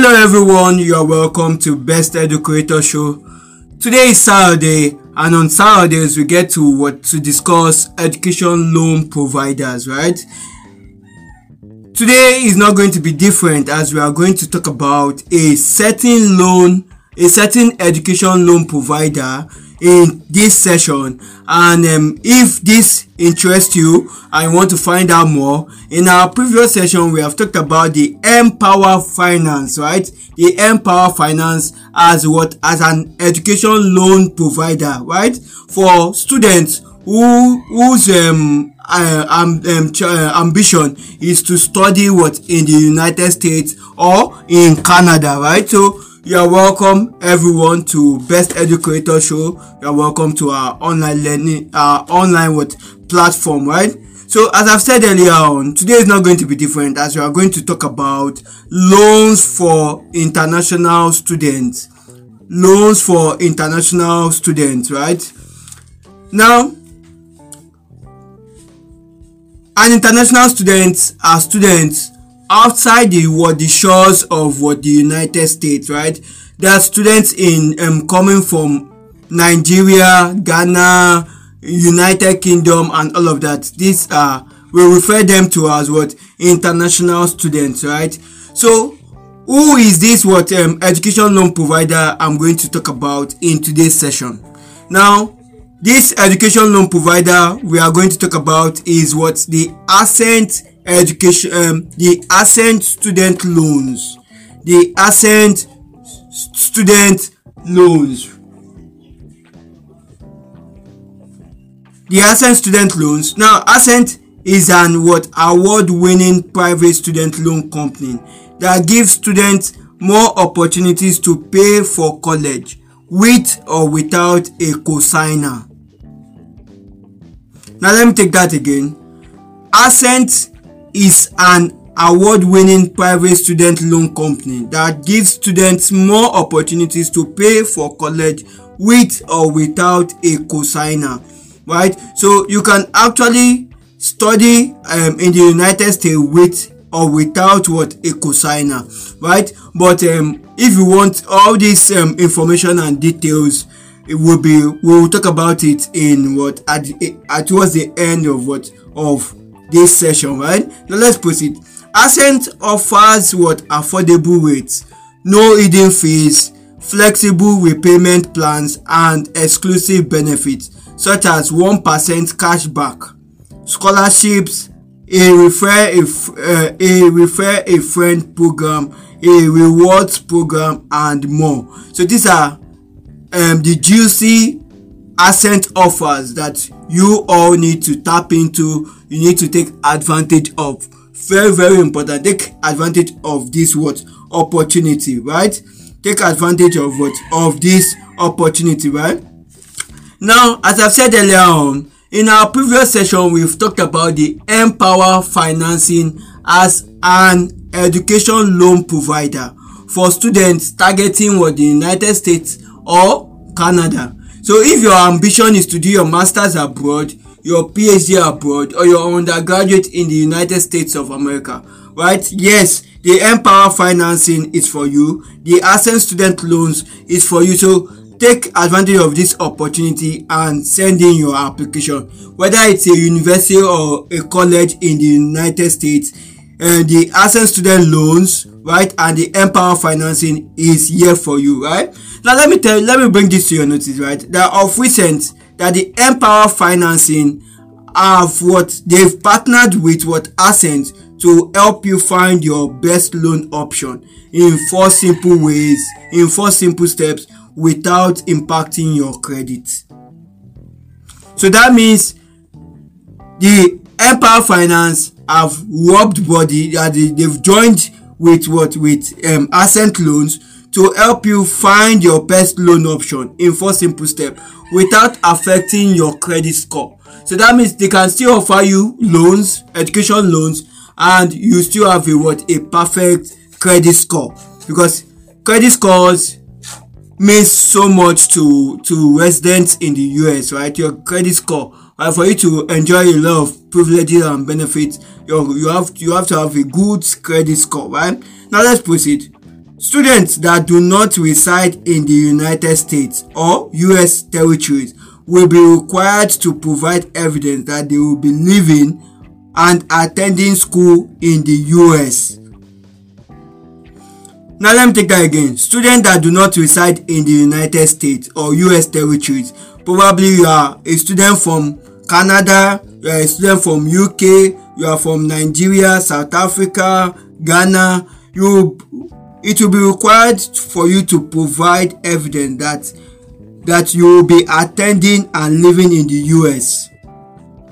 Hello everyone, you are welcome to Best EduCreator Show. Today is Saturday and on Saturdays we get to what to discuss education loan providers, right? Today is not going to be different as we are going to talk about a certain loan, a certain education loan provider in this session. And um, if this interests you and you want to find out more. In our previous session we have talked about the empower finance right? The empower finance as what? As an education loan provider right? For students who whose um, uh, um, um, ambition is to study what? In the united states or in canada right? So you're welcome everyone to Best EduCreator Show. You're welcome to our online learning, our online what platform, right? So as I've said earlier on, today is not going to be different as we are going to talk about loans for international students. Loans for international students, right? Now, an international students are students outside the what the shores of what the United States, right? There are students in um, coming from Nigeria, Ghana, United Kingdom, and all of that. These are we refer them to as what international students, right? So, who is this what um, education loan provider I'm going to talk about in today's session? Now, this education loan provider we are going to talk about is what the Ascent education um, the Ascent student loans. The Ascent student loans. The Ascent student loans. Now Ascent is an what award-winning private student loan company that gives students more opportunities to pay for college with or without a cosigner. Now let me take that again. Ascent is an award-winning private student loan company that gives students more opportunities to pay for college with or without a cosigner right? So you can actually study um, in the united states with or without what? A cosigner right? But um, if you want all this um, information and details it will be we will talk about it in what? At, at towards the end of what? Of this session, right? Now let's proceed. Ascent offers what affordable rates, no hidden fees, flexible repayment plans, and exclusive benefits such as 1% cashback, scholarships, a refer a, uh, a refer a friend program, a rewards program, and more. So these are um, the juicy Ascent offers that you all need to tap into you need to take advantage of very very important take advantage of this what? Opportunity right? Take advantage of what? Of this opportunity right? Now as i've said earlier on in our previous session we've talked about the empower financing as an education loan provider for students targeting what the united states or canada so if your ambition is to do your masters abroad your PhD abroad or your undergraduate in the United States of America, right? Yes, the Empower financing is for you. The Ascent student loans is for you. So take advantage of this opportunity and send in your application. Whether it's a university or a college in the United States, uh, the Ascent student loans, right, and the MPOWER financing is here for you, right? Now let me tell you, let me bring this to your notice, right? That of recent that the MPOWER Financing have what they've partnered with what Ascent to help you find your best loan option in four simple ways, in four simple steps without impacting your credit. So that means the MPOWER Finance have rubbed body that they've joined with what with um, Ascent loans to help you find your best loan option in four simple steps without affecting your credit score. So that means they can still offer you loans, education loans, and you still have a what a perfect credit score because credit scores means so much to to residents in the US, right? Your credit score, right? For you to enjoy a lot of privileges and benefits, you you have you have to have a good credit score, right? Now let's proceed. students that do not reside in the united states or us territories will be required to provide evidence that they will be living and attending school in the us now let me take that again students that do not reside in the united states or us territories probably you are a student from canada you are a student from uk you are from nigeria south africa ghana. You it will be required for you to provide evidence that that you will be attending and living in the us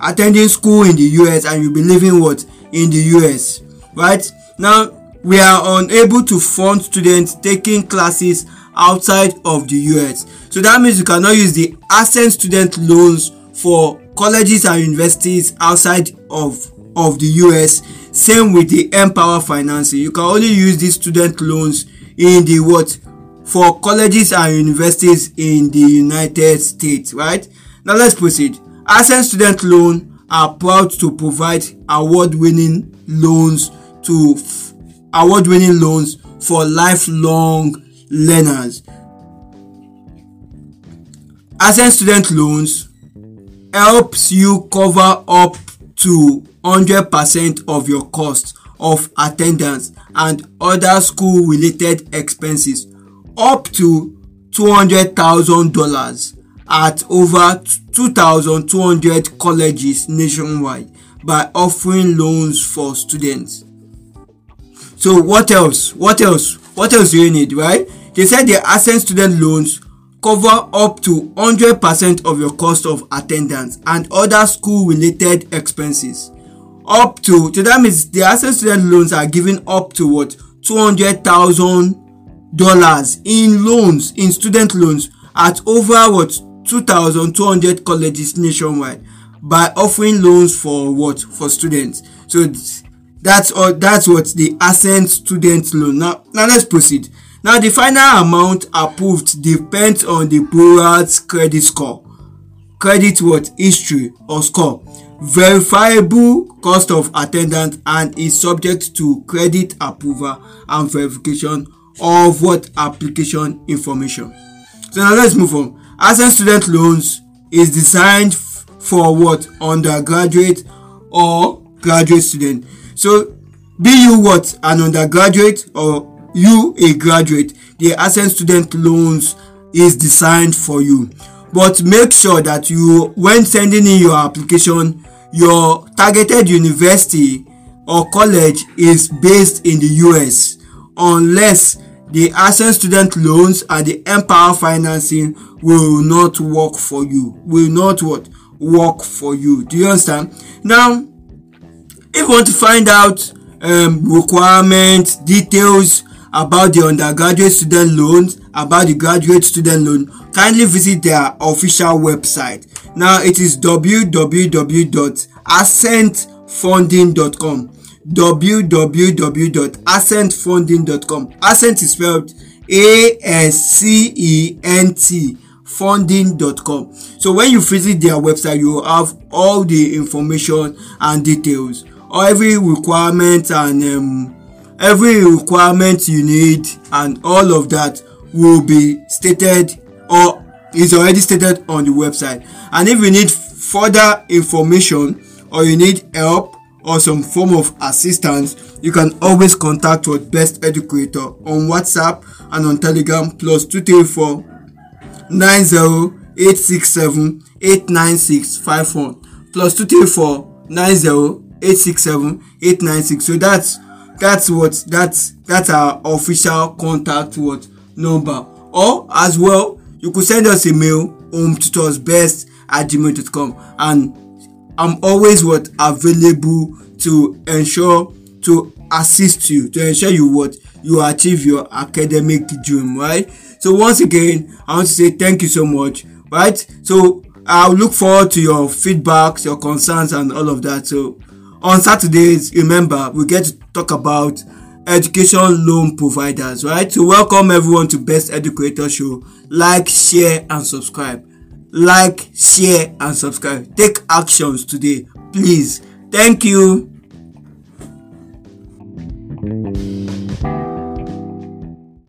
attending school in the us and you'll be living what? In the us right? Now we are unable to fund students taking classes outside of the US. So that means you cannot use the Ascent student loans for colleges and universities outside of of the US. Same with the MPOWER financing. You can only use these student loans in the what for colleges and universities in the United States, right? Now let's proceed. Ascent student loan are proud to provide award-winning loans to award-winning loans for lifelong learners. Ascent student loans helps you cover up to 100% of your cost of attendance and other school related expenses up to $200,000 at over 2,200 colleges nationwide by offering loans for students. So what else? What else? What else do you need, right? They said the Ascent student loans cover up to 100% of your cost of attendance and other school related expenses. Up to, so that means the Ascent student loans are giving up to what? $200,000 in loans, in student loans at over what? 2,200 colleges nationwide by offering loans for what? For students. So that's all that's what the Ascent student loan now now let's proceed now the final amount approved depends on the borrower's credit score. Credit worth history or score. Verifiable cost of attendance and is subject to credit approval and verification of what application information. So now let's move on. Ascent student loans is designed for what? Undergraduate or graduate student. So be you what? An undergraduate or you a graduate the Ascent student loans is designed for you. But make sure that you when sending in your application your targeted university or college is based in the US unless the Ascent student loans and the MPOWER financing will not work for you will not what work for you. Do you understand? Now if you want to find out um, requirements details about the undergraduate student loans about the graduate student loan kindly visit their official website. Now it is www.ascentfunding.com www.ascentfunding.com ascent is spelled a-s-c-e-n-t funding.com so when you visit their website you have all the information and details. Every requirement and um, every requirement you need and all of that will be stated or is already stated on the website. And if you need further information or you need help or some form of assistance you can always contact your best educator on whatsapp and on telegram plus 234 90 867 896 51 plus 234 90 eight six seven eight nine six. So that's that's what that's that's our official contact what number. Or as well you could send us a mail home tutors best at gmail.com and i'm always what available to ensure to assist you to ensure you what you achieve your academic dream right? So once again i want to say thank you so much right? So i'll look forward to your feedbacks your concerns and all of that. So on Saturdays, remember, we get to talk about education loan providers, right? So welcome everyone to Best EduCreator Show. Like, share, and subscribe. Like, share, and subscribe. Take actions today, please. Thank you.